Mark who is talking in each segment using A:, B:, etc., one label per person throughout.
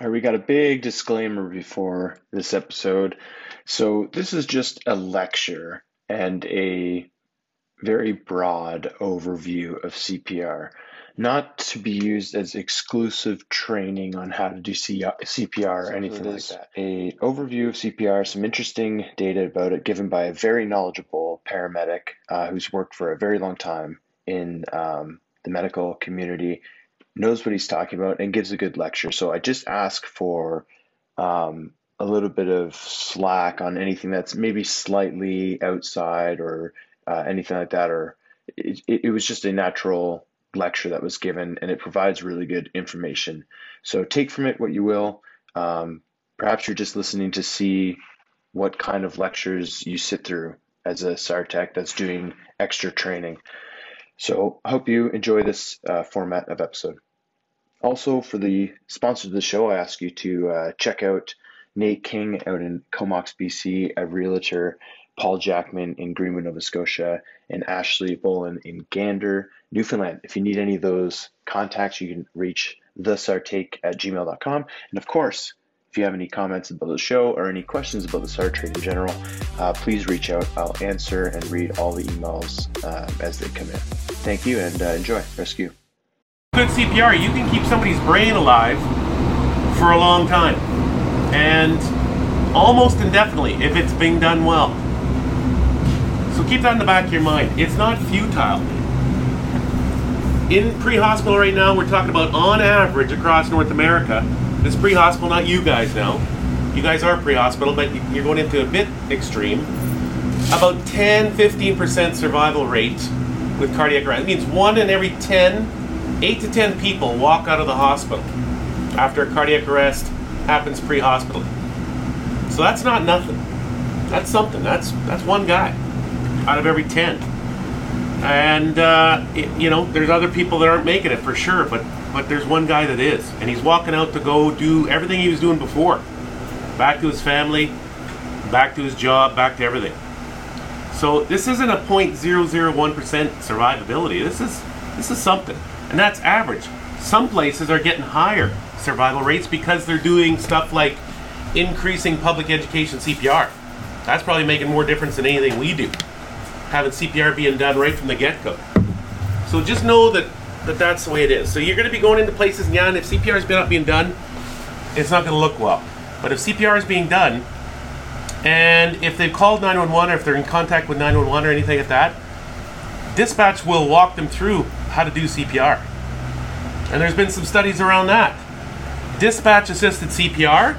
A: Right, we got a big disclaimer before this episode. So, this is just a lecture and a very broad overview of CPR, not to be used as exclusive training on how to do CPR or anything like that. A overview of CPR, some interesting data about it given by a very knowledgeable paramedic uh, who's worked for a very long time in um, the medical community knows what he's talking about and gives a good lecture. So I just ask for um, a little bit of slack on anything that's maybe slightly outside or uh, anything like that. Or it, it was just a natural lecture that was given and it provides really good information. So take from it what you will. Um, perhaps you're just listening to see what kind of lectures you sit through as a SARTech that's doing extra training. So hope you enjoy this uh, format of episode. Also, for the sponsors of the show, I ask you to uh, check out Nate King out in Comox, BC, a realtor, Paul Jackman in Greenwood, Nova Scotia, and Ashley Bullen in Gander, Newfoundland. If you need any of those contacts, you can reach thesartech at gmail.com. And of course, if you have any comments about the show or any questions about the SAR trade in general, uh, please reach out. I'll answer and read all the emails uh, as they come in. Thank you and uh, enjoy. Rescue
B: good CPR, you can keep somebody's brain alive for a long time and almost indefinitely if it's being done well. So keep that in the back of your mind. It's not futile. In pre hospital right now, we're talking about on average across North America, this pre hospital, not you guys now. You guys are pre hospital, but you're going into a bit extreme. About 10 15% survival rate with cardiac arrest. It means one in every 10 8 to 10 people walk out of the hospital after a cardiac arrest happens pre-hospital. So that's not nothing. That's something. That's that's one guy out of every 10. And uh, it, you know, there's other people that aren't making it for sure, but but there's one guy that is, and he's walking out to go do everything he was doing before, back to his family, back to his job, back to everything. So this isn't a 0.001% survivability. This is this is something and that's average. Some places are getting higher survival rates because they're doing stuff like increasing public education CPR. That's probably making more difference than anything we do. Having CPR being done right from the get go. So just know that, that that's the way it is. So you're going to be going into places, and yeah, and if CPR is not being done, it's not going to look well. But if CPR is being done, and if they've called 911 or if they're in contact with 911 or anything like that, dispatch will walk them through how to do CPR. And there's been some studies around that. Dispatch assisted CPR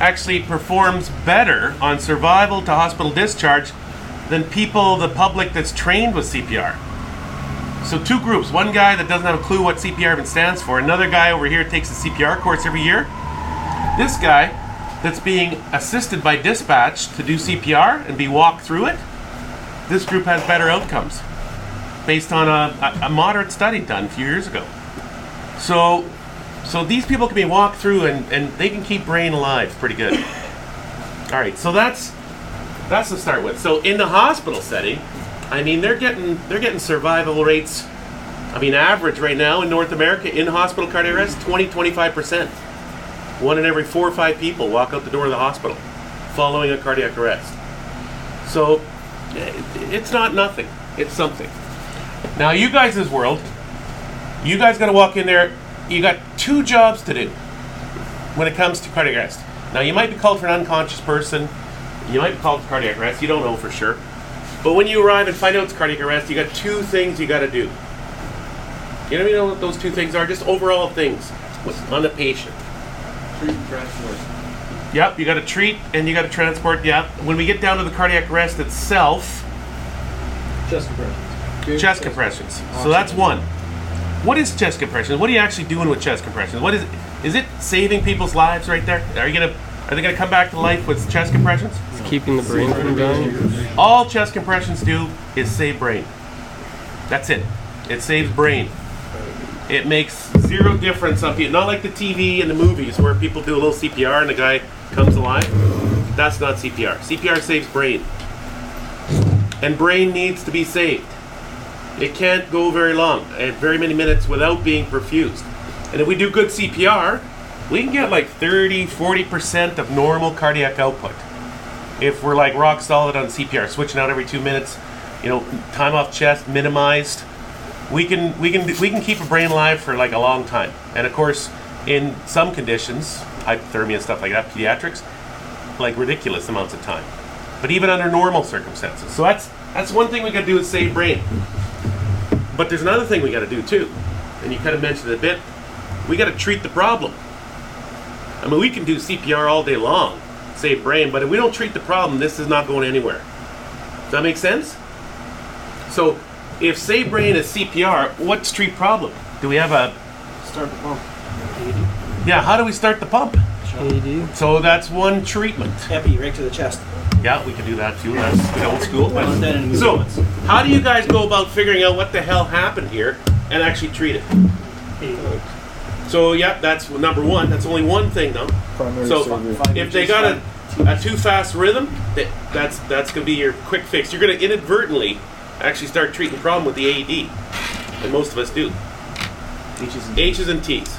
B: actually performs better on survival to hospital discharge than people, the public that's trained with CPR. So, two groups one guy that doesn't have a clue what CPR even stands for, another guy over here takes a CPR course every year. This guy that's being assisted by dispatch to do CPR and be walked through it, this group has better outcomes based on a, a, moderate study done a few years ago. So, so these people can be walked through and, and they can keep brain alive pretty good. All right, so that's that's to start with. So in the hospital setting, I mean they're getting they're getting survival rates. I mean average right now in North America in hospital cardiac arrest 20 25 percent. One in every four or five people walk out the door of the hospital following a cardiac arrest. So eh, it's not nothing. It's something. Now, you guys' world, you guys got to walk in there. You got two jobs to do when it comes to cardiac arrest. Now, you might be called for an unconscious person. You might be called for cardiac arrest. You don't know for sure. But when you arrive and find out it's cardiac arrest, you got two things you got to do. You don't even know what those two things are. Just overall things on the patient.
C: Treat and transport.
B: Yep, you got to treat and you got to transport. Yeah. When we get down to the cardiac arrest itself,
C: chest compression
B: chest compressions. So that's one. What is chest compression? What are you actually doing with chest compressions? What is it? Is it saving people's lives right there? Are you gonna are they gonna come back to life with chest compressions?
D: It's keeping the brain from dying.
B: All chest compressions do is save brain. That's it. It saves brain. It makes zero difference on people. Not like the TV and the movies where people do a little CPR and the guy comes alive. That's not CPR. CPR saves brain. And brain needs to be saved. It can't go very long, uh, very many minutes without being perfused. And if we do good CPR, we can get like 30, 40% of normal cardiac output. If we're like rock solid on CPR, switching out every two minutes, you know, time off chest minimized, we can we can we can keep a brain alive for like a long time. And of course, in some conditions, hypothermia and stuff like that, pediatrics, like ridiculous amounts of time. But even under normal circumstances. So that's that's one thing we got to do is save brain. But there's another thing we got to do too, and you kind of mentioned it a bit. We got to treat the problem. I mean, we can do CPR all day long, save brain, but if we don't treat the problem, this is not going anywhere. Does that make sense? So, if save brain is CPR, what's treat problem? Do we have a
C: Start the pump.
B: yeah? How do we start the pump?
D: AED.
B: So that's one treatment.
C: Epi right to the chest.
B: Yeah, we can do that too. That's good old school. But so, how do you guys go about figuring out what the hell happened here and actually treat it? So, yeah, that's number one. That's only one thing, though.
E: Primary
B: So,
E: surgery.
B: if they got a, a too fast rhythm, that, that's that's gonna be your quick fix. You're gonna inadvertently actually start treating the problem with the AED, and most of us do.
C: H's and
B: H's and T's.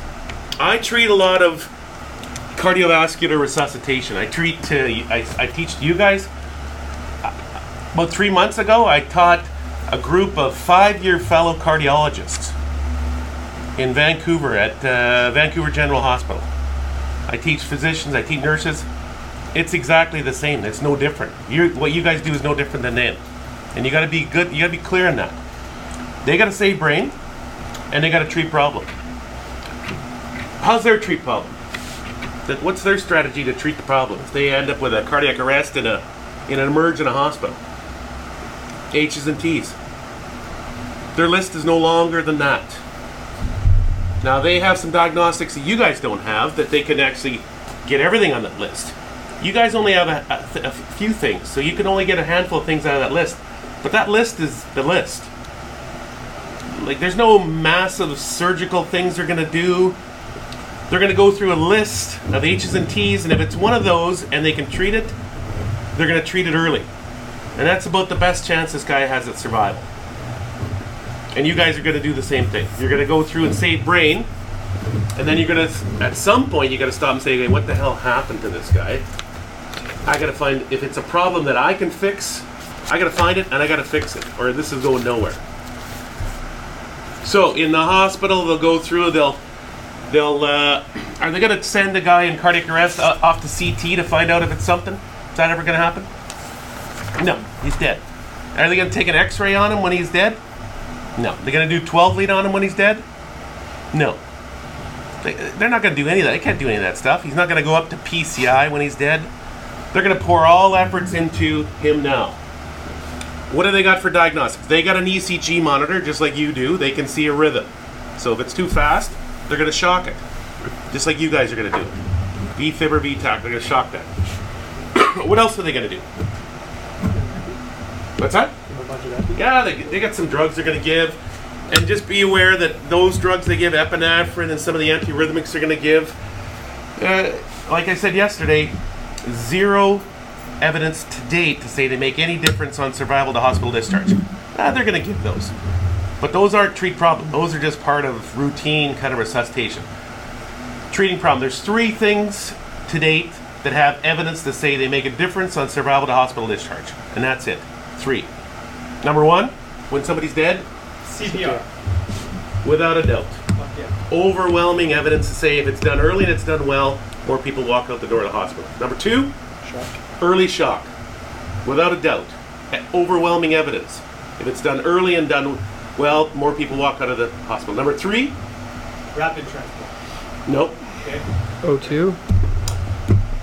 B: I treat a lot of cardiovascular resuscitation. I treat to I, I teach to you guys. About three months ago, I taught a group of five-year fellow cardiologists in Vancouver at uh, Vancouver General Hospital. I teach physicians. I teach nurses. It's exactly the same. It's no different. you what you guys do is no different than them, and you got to be good. You got to be clear on that. They got to save brain, and they got to treat problem. How's their treat problem? That what's their strategy to treat the problem? If they end up with a cardiac arrest in a in an emerge in a hospital, H's and T's. Their list is no longer than that. Now they have some diagnostics that you guys don't have that they can actually get everything on that list. You guys only have a, a, a few things, so you can only get a handful of things out of that list. But that list is the list. Like there's no massive surgical things they're gonna do. They're gonna go through a list of H's and T's, and if it's one of those and they can treat it, they're gonna treat it early. And that's about the best chance this guy has at survival. And you guys are going to do the same thing. You're going to go through and save brain, and then you're going to, at some point, you got to stop and say, okay, what the hell happened to this guy? I got to find, if it's a problem that I can fix, I got to find it and I got to fix it, or this is going nowhere. So in the hospital, they'll go through, they'll, they'll, uh, are they going to send the guy in cardiac arrest uh, off to CT to find out if it's something? Is that ever going to happen? No, he's dead. Are they going to take an X-ray on him when he's dead? No. They're going to do 12 lead on him when he's dead? No. They, they're not going to do any of that. They can't do any of that stuff. He's not going to go up to PCI when he's dead. They're going to pour all efforts into him now. What do they got for diagnostics? They got an ECG monitor, just like you do. They can see a rhythm. So if it's too fast, they're going to shock it, just like you guys are going to do. VFib or VTach, they're going to shock that. what else are they going to do? What's that?
C: a bunch of epi.
B: Yeah, they, they got some drugs they're going to give. And just be aware that those drugs they give, epinephrine and some of the antiarrhythmics they're going to give, uh, like I said yesterday, zero evidence to date to say they make any difference on survival to hospital discharge. Ah, they're going to give those. But those aren't treat problems. Those are just part of routine kind of resuscitation. Treating problem. There's three things to date that have evidence to say they make a difference on survival to hospital discharge. And that's it. Three. Number one, when somebody's dead,
C: CPR.
B: without a doubt.
C: Yeah.
B: Overwhelming evidence to say if it's done early and it's done well, more people walk out the door of the hospital. Number two,
C: Shock.
B: early shock. Without a doubt. Overwhelming evidence. If it's done early and done well, more people walk out of the hospital. Number three,
C: Rapid transport.
B: nope.
C: Okay.
D: O2.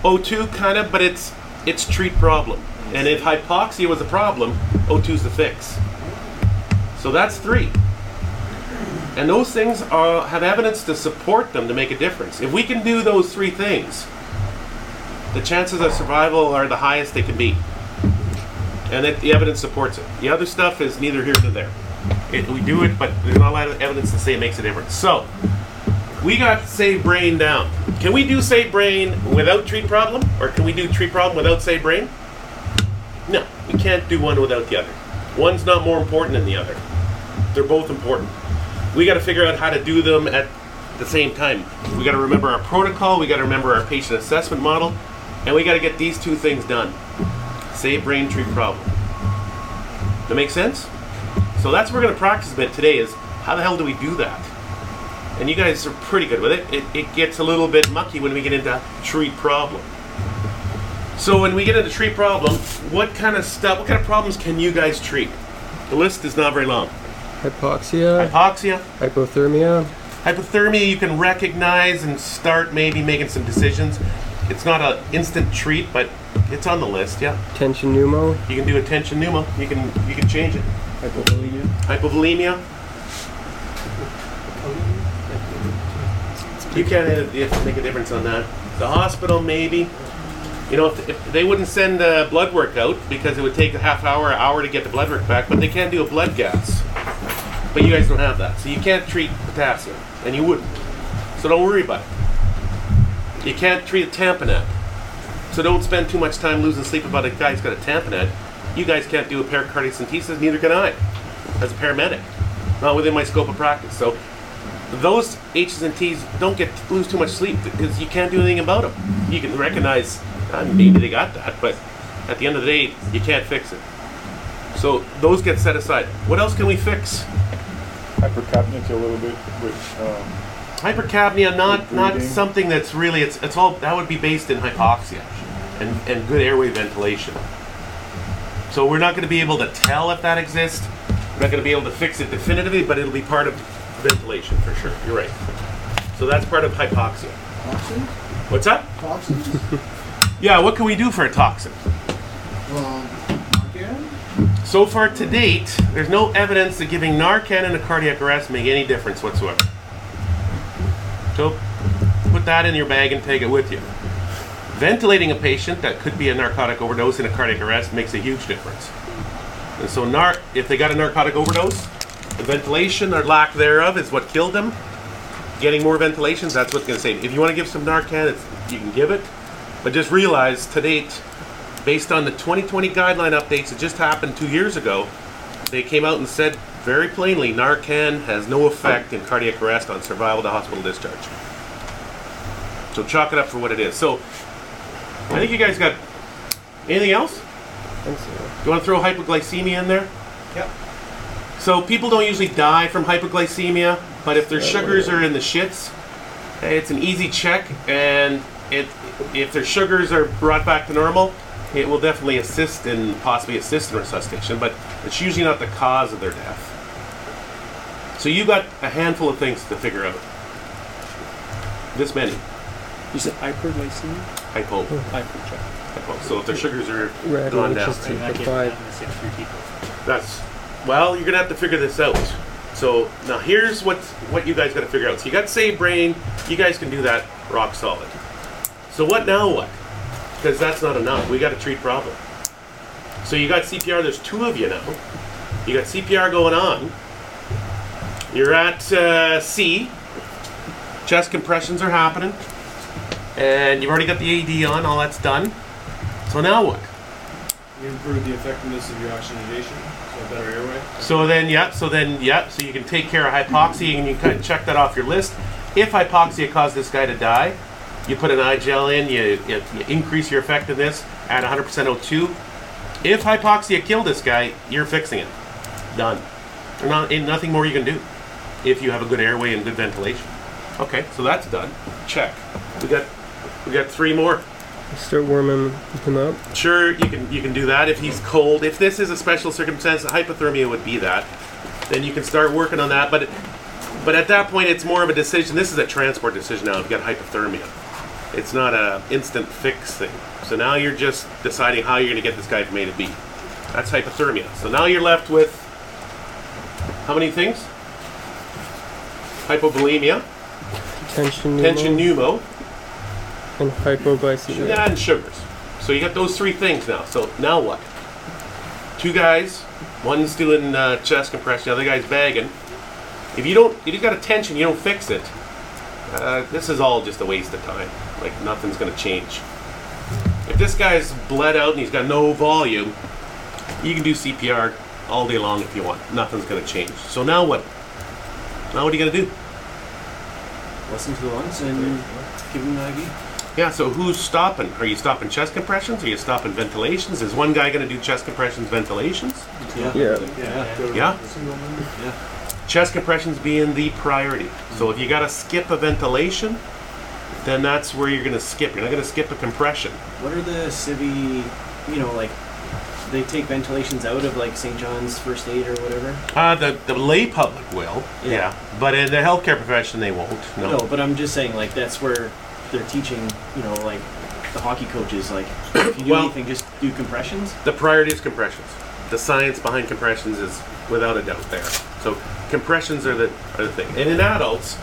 B: O2 kind of, but it's it's treat problem. And if hypoxia was a problem, O2's the fix. So that's three. And those things are, have evidence to support them to make a difference. If we can do those three things, the chances of survival are the highest they can be. And it, the evidence supports it. The other stuff is neither here nor there. It, we do it, but there's not a lot of evidence to say it makes a difference. So, we got save brain down. Can we do save brain without treat problem, or can we do treat problem without save brain? No, we can't do one without the other. One's not more important than the other. They're both important. We got to figure out how to do them at the same time, we got to remember our protocol, we got to remember our patient assessment model, and we got to get these two things done. Save brain, treat problem. That makes sense? So that's what we're going to practice a bit today is how the hell do we do that? And you guys are pretty good with it. It, it gets a little bit mucky when we get into treat problem. So when we get into treat problem, what kind of stuff, what kind of problems can you guys treat? The list is not very long.
D: Hypoxia,
B: Hypoxia,
D: hypothermia,
B: hypothermia you can recognize and start maybe making some decisions. It's not an instant treat, but it's on the list. Yeah,
D: tension pneumo,
B: you can do a tension pneumo. You can you can change it.
C: Hypovolemia.
B: Hypovolemia. You can't make a difference on that. The hospital, maybe. You know, if, if they wouldn't send uh, blood work out because it would take a half hour, an hour to get the blood work back, but they can do a blood gas. But you guys don't have that, so you can't treat potassium, and you wouldn't. So don't worry about it. You can't treat a tamponade, so don't spend too much time losing sleep about a guy who's got a tamponade. You guys can't do a pericardiocentesis, neither can I, as a paramedic. Not within my scope of practice. So those H's and T's don't get lose too much sleep because you can't do anything about them. You can recognize uh, maybe they got that, but at the end of the day, you can't fix it. So those get set aside. What else can we fix?
E: hypercapnia a little bit with um,
B: Hypercapnia, not not something that's really it's it's all that would be based in hypoxia and, and good airway ventilation. So we're not going to be able to tell if that exists. We're not going to be able to fix it definitively, but it'll be part of ventilation for sure. You're right. So that's part of hypoxia.
F: Toxins?
B: What's that?
F: Toxins?
B: Yeah, what can we do for a toxin?
F: Um, again?
B: So far to date, there's no evidence that giving Narcan in a cardiac arrest make any difference whatsoever. So put that in your bag and take it with you. Ventilating a patient that could be a narcotic overdose in a cardiac arrest makes a huge difference. And so, nar- if they got a narcotic overdose, the ventilation or lack thereof is what killed them. Getting more ventilations, that's what's going to save. If you want to give some Narcan, you can give it. But just realize to date, based on the 2020 guideline updates that just happened two years ago, they came out and said very plainly Narcan has no effect in cardiac arrest on survival to hospital discharge. So chalk it up for what it is. So I think you guys got anything else?
D: I so.
B: You want to throw hypoglycemia in there?
C: Yep.
B: So people don't usually die from hypoglycemia, but if their sugars are in the shits, it's an easy check, and it if their sugars are brought back to normal, it will definitely assist in possibly assist in resuscitation, but it's usually not the cause of their death. So you got a handful of things to figure out. This many.
C: You said hyperglycemia?
B: Hypo.
C: Hypercheck.
B: hypo. So if their sugars are
D: Red,
B: gone
D: which
B: down.
D: is
C: I mean, I
D: the
C: can't
D: five.
C: imagine this in three people.
B: That's well, you're gonna have to figure this out. So now here's what what you guys got to figure out. So you got save brain. You guys can do that rock solid. So what now? What? Because that's not enough. We got to treat problem. So you got CPR. There's two of you now. You got CPR going on. You're at uh, C. Chest compressions are happening, and you've already got the AED on. All that's done. So now what?
C: You improve the effectiveness of your oxygenation, so a better airway.
B: So then, yeah, so then, yeah, so you can take care of hypoxia and you can kind of check that off your list. If hypoxia caused this guy to die, you put an i-gel in, you, you, you increase your effectiveness at 100% O2. If hypoxia killed this guy, you're fixing it. Done. There's not, nothing more you can do if you have a good airway and good ventilation. Okay, so that's done. Check. We got we got three more.
D: Start warming him up.
B: Sure, you can you can do that if he's cold. If this is a special circumstance, hypothermia would be that. Then you can start working on that. But but at that point, it's more of a decision. This is a transport decision now. If you got hypothermia, it's not a instant fix thing. So now you're just deciding how you're going to get this guy from A to B. That's hypothermia. So now you're left with how many things? Hypovolemia,
D: Tension pneumo,
B: tension pneumo,
D: and hypoglycemia.
B: Yeah, and sugars. So you got those three things now. So now what? Two guys, one's doing uh, chest compression, the other guy's bagging. If you don't, if you got a tension, you don't fix it. Uh, this is all just a waste of time. Like nothing's gonna change. If this guy's bled out and he's got no volume, you can do CPR all day long if you want. Nothing's gonna change. So now what? Now what are you gonna do?
G: listen to the lungs and give them an IV.
B: Yeah, so who's stopping? Are you stopping chest compressions? Are you stopping ventilations? Is one guy going to do chest compressions, ventilations?
G: Yeah.
D: Yeah.
G: Yeah.
B: Yeah?
G: Yeah.
B: Chest compressions being the priority. So if you got to skip a ventilation, then that's where you're going to skip. You're not going to skip a compression.
G: What are the civi, you know, like they take ventilations out of like St. John's first aid or whatever?
B: Uh, the, the lay public will, yeah.
G: Yeah.
B: But in the healthcare profession, they won't. No.
G: No, but I'm just saying like that's where they're teaching, you know, like the hockey coaches like if you do
B: Well-
G: anything just do compressions.
B: The priority is compressions. The science behind compressions is without a doubt there. So compressions are the, are the thing. And in adults,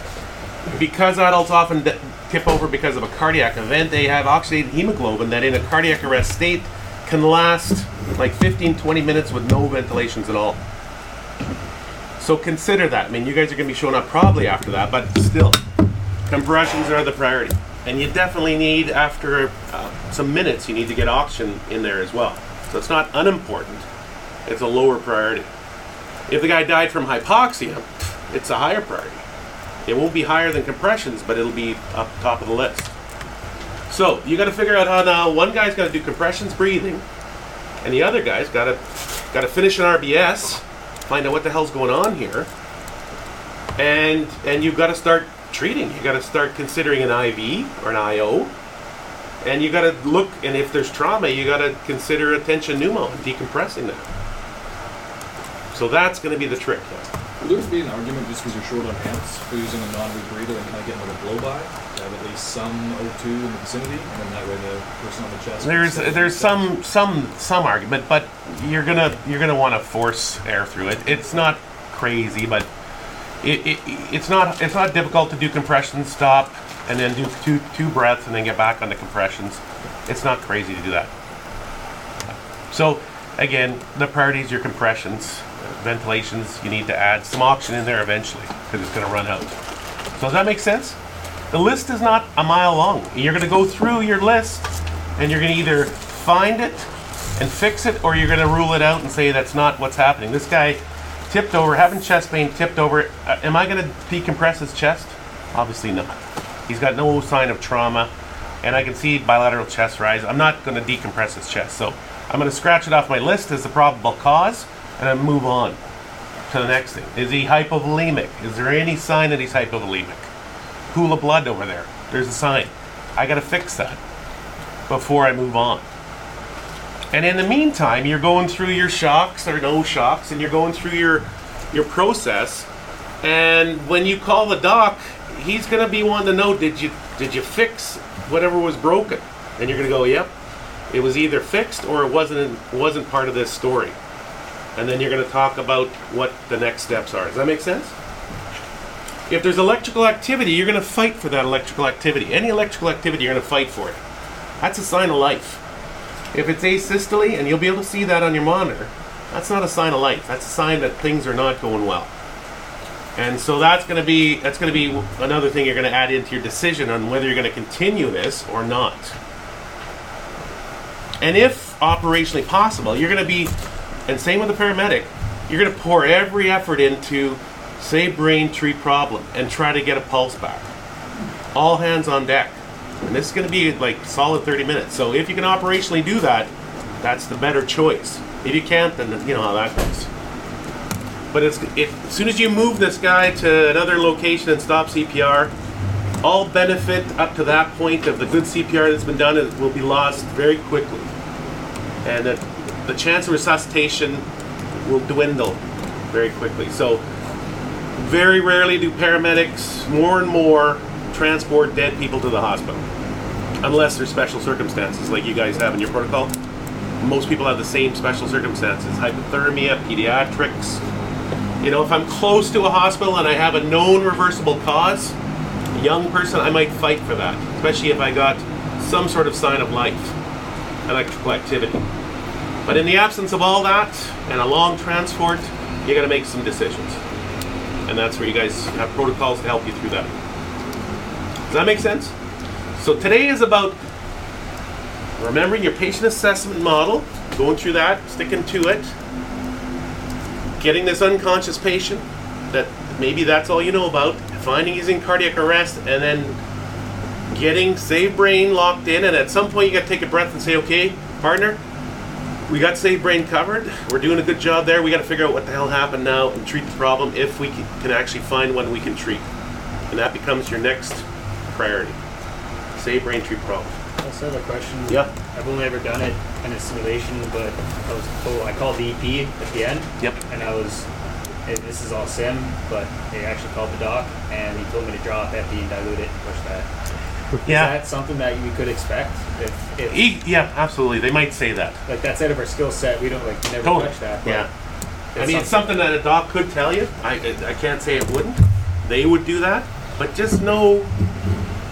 B: because adults often d- tip over because of a cardiac event, they have oxidated hemoglobin that in a cardiac arrest state can last like 15, 20 minutes with no ventilations at all. So consider that. I mean, you guys are going to be showing up probably after that, but still, compressions are the priority. And you definitely need, after uh, some minutes, you need to get oxygen in there as well. So it's not unimportant, it's a lower priority. If the guy died from hypoxia, it's a higher priority. It won't be higher than compressions, but it'll be up top of the list. So you got to figure out how now. One guy's got to do compressions, breathing, and the other guy's got to got to finish an RBS, find out what the hell's going on here, and and you've got to start treating. You got to start considering an IV or an IO, and you got to look. And if there's trauma, you got to consider a tension pneumo and decompressing that. So that's going to be the trick.
C: Would there be an argument just because you're short on amps for using a non-rebreather and kind of getting like a blow-by to have at least some O2 in the vicinity, and then that way the person on the chest.
B: There's there's some some some argument, but you're gonna you're gonna want to force air through it. It's not crazy, but it, it it's not it's not difficult to do compressions, stop, and then do two two breaths, and then get back on the compressions. It's not crazy to do that. So again, the priority is your compressions, ventilations. You need to add some oxygen in there eventually because it's going to run out. So does that make sense? The list is not a mile long. You're going to go through your list and you're going to either find it and fix it or you're going to rule it out and say that's not what's happening. This guy tipped over, having chest pain, tipped over. Uh, am I going to decompress his chest? Obviously not. He's got no sign of trauma and I can see bilateral chest rise. I'm not going to decompress his chest. So I'm going to scratch it off my list as a probable cause and then move on to the next thing. Is he hypovolemic? Is there any sign that he's hypovolemic? Pool of blood over there. There's a sign. I got to fix that before I move on. And in the meantime, you're going through your shocks or no shocks, and you're going through your your process. And when you call the doc, he's going to be wanting to know did you did you fix whatever was broken? And you're going to go, yep, it was either fixed or it wasn't wasn't part of this story. And then you're going to talk about what the next steps are. Does that make sense? If there's electrical activity, you're going to fight for that electrical activity. Any electrical activity, you're going to fight for it. That's a sign of life. If it's asystole, and you'll be able to see that on your monitor, that's not a sign of life. That's a sign that things are not going well. And so that's going to be that's going to be another thing you're going to add into your decision on whether you're going to continue this or not. And if operationally possible, you're going to be, and same with the paramedic, you're going to pour every effort into, say, brain tree problem and try to get a pulse back. All hands on deck. And this is going to be like solid 30 minutes. So if you can operationally do that, that's the better choice. If you can't, then you know how that goes. But if, as soon as you move this guy to another location and stop CPR, all benefit up to that point of the good CPR that's been done will be lost very quickly. And that the chance of resuscitation will dwindle very quickly. So, very rarely do paramedics more and more transport dead people to the hospital. Unless there's special circumstances like you guys have in your protocol. Most people have the same special circumstances hypothermia, pediatrics. You know, if I'm close to a hospital and I have a known reversible cause, young person, I might fight for that, especially if I got some sort of sign of life, electrical activity. But in the absence of all that and a long transport, you got to make some decisions. And that's where you guys have protocols to help you through that. Does that make sense? So today is about remembering your patient assessment model, going through that, sticking to it, getting this unconscious patient that maybe that's all you know about, finding he's in cardiac arrest, and then getting Save Brain locked in. And at some point, you got to take a breath and say, okay, partner, we got Save Brain covered. We're doing a good job there. We got to figure out what the hell happened now and treat the problem if we can actually find one we can treat. And that becomes your next priority. Save Brain, treat problem.
H: I also have a question.
B: Yeah.
H: I've only ever done it in a simulation, but I was told I called the EP at the end.
B: Yep.
H: And I was, eh, this is all sim, but they actually called the doc and he told me to drop epi and dilute it and push that. Is that something that you could expect? If, if
B: E- yeah, absolutely. They might say that.
H: like that's out of our skill set, we don't like never
B: Totally.
H: touch that.
B: Yeah. I mean, it's something that a doc could tell you. I, I can't say it wouldn't. They would do that. But just know,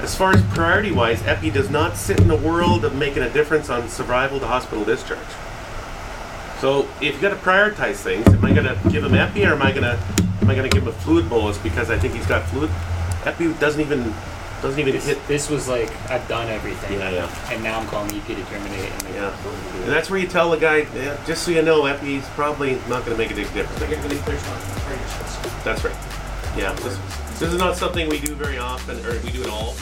B: as far as priority wise, EPI does not sit in the world of making a difference on survival to hospital discharge. So if you got to prioritize things, am I going to give him EPI or am I going to am I going to give him a fluid bolus because I think he's got fluid? EPI doesn't even doesn't even
H: This,
B: hit.
H: this was like I've done everything.
B: Yeah, yeah.
H: And now I'm calling EP to terminate and
B: Yeah.
H: told me to do
B: And that's where you tell the guy, yeah, just so you know, epi's probably not going to make a big difference.
F: Like everybody clears on the
B: That's right. Yeah, this, this is not something we do very often, or we do at all.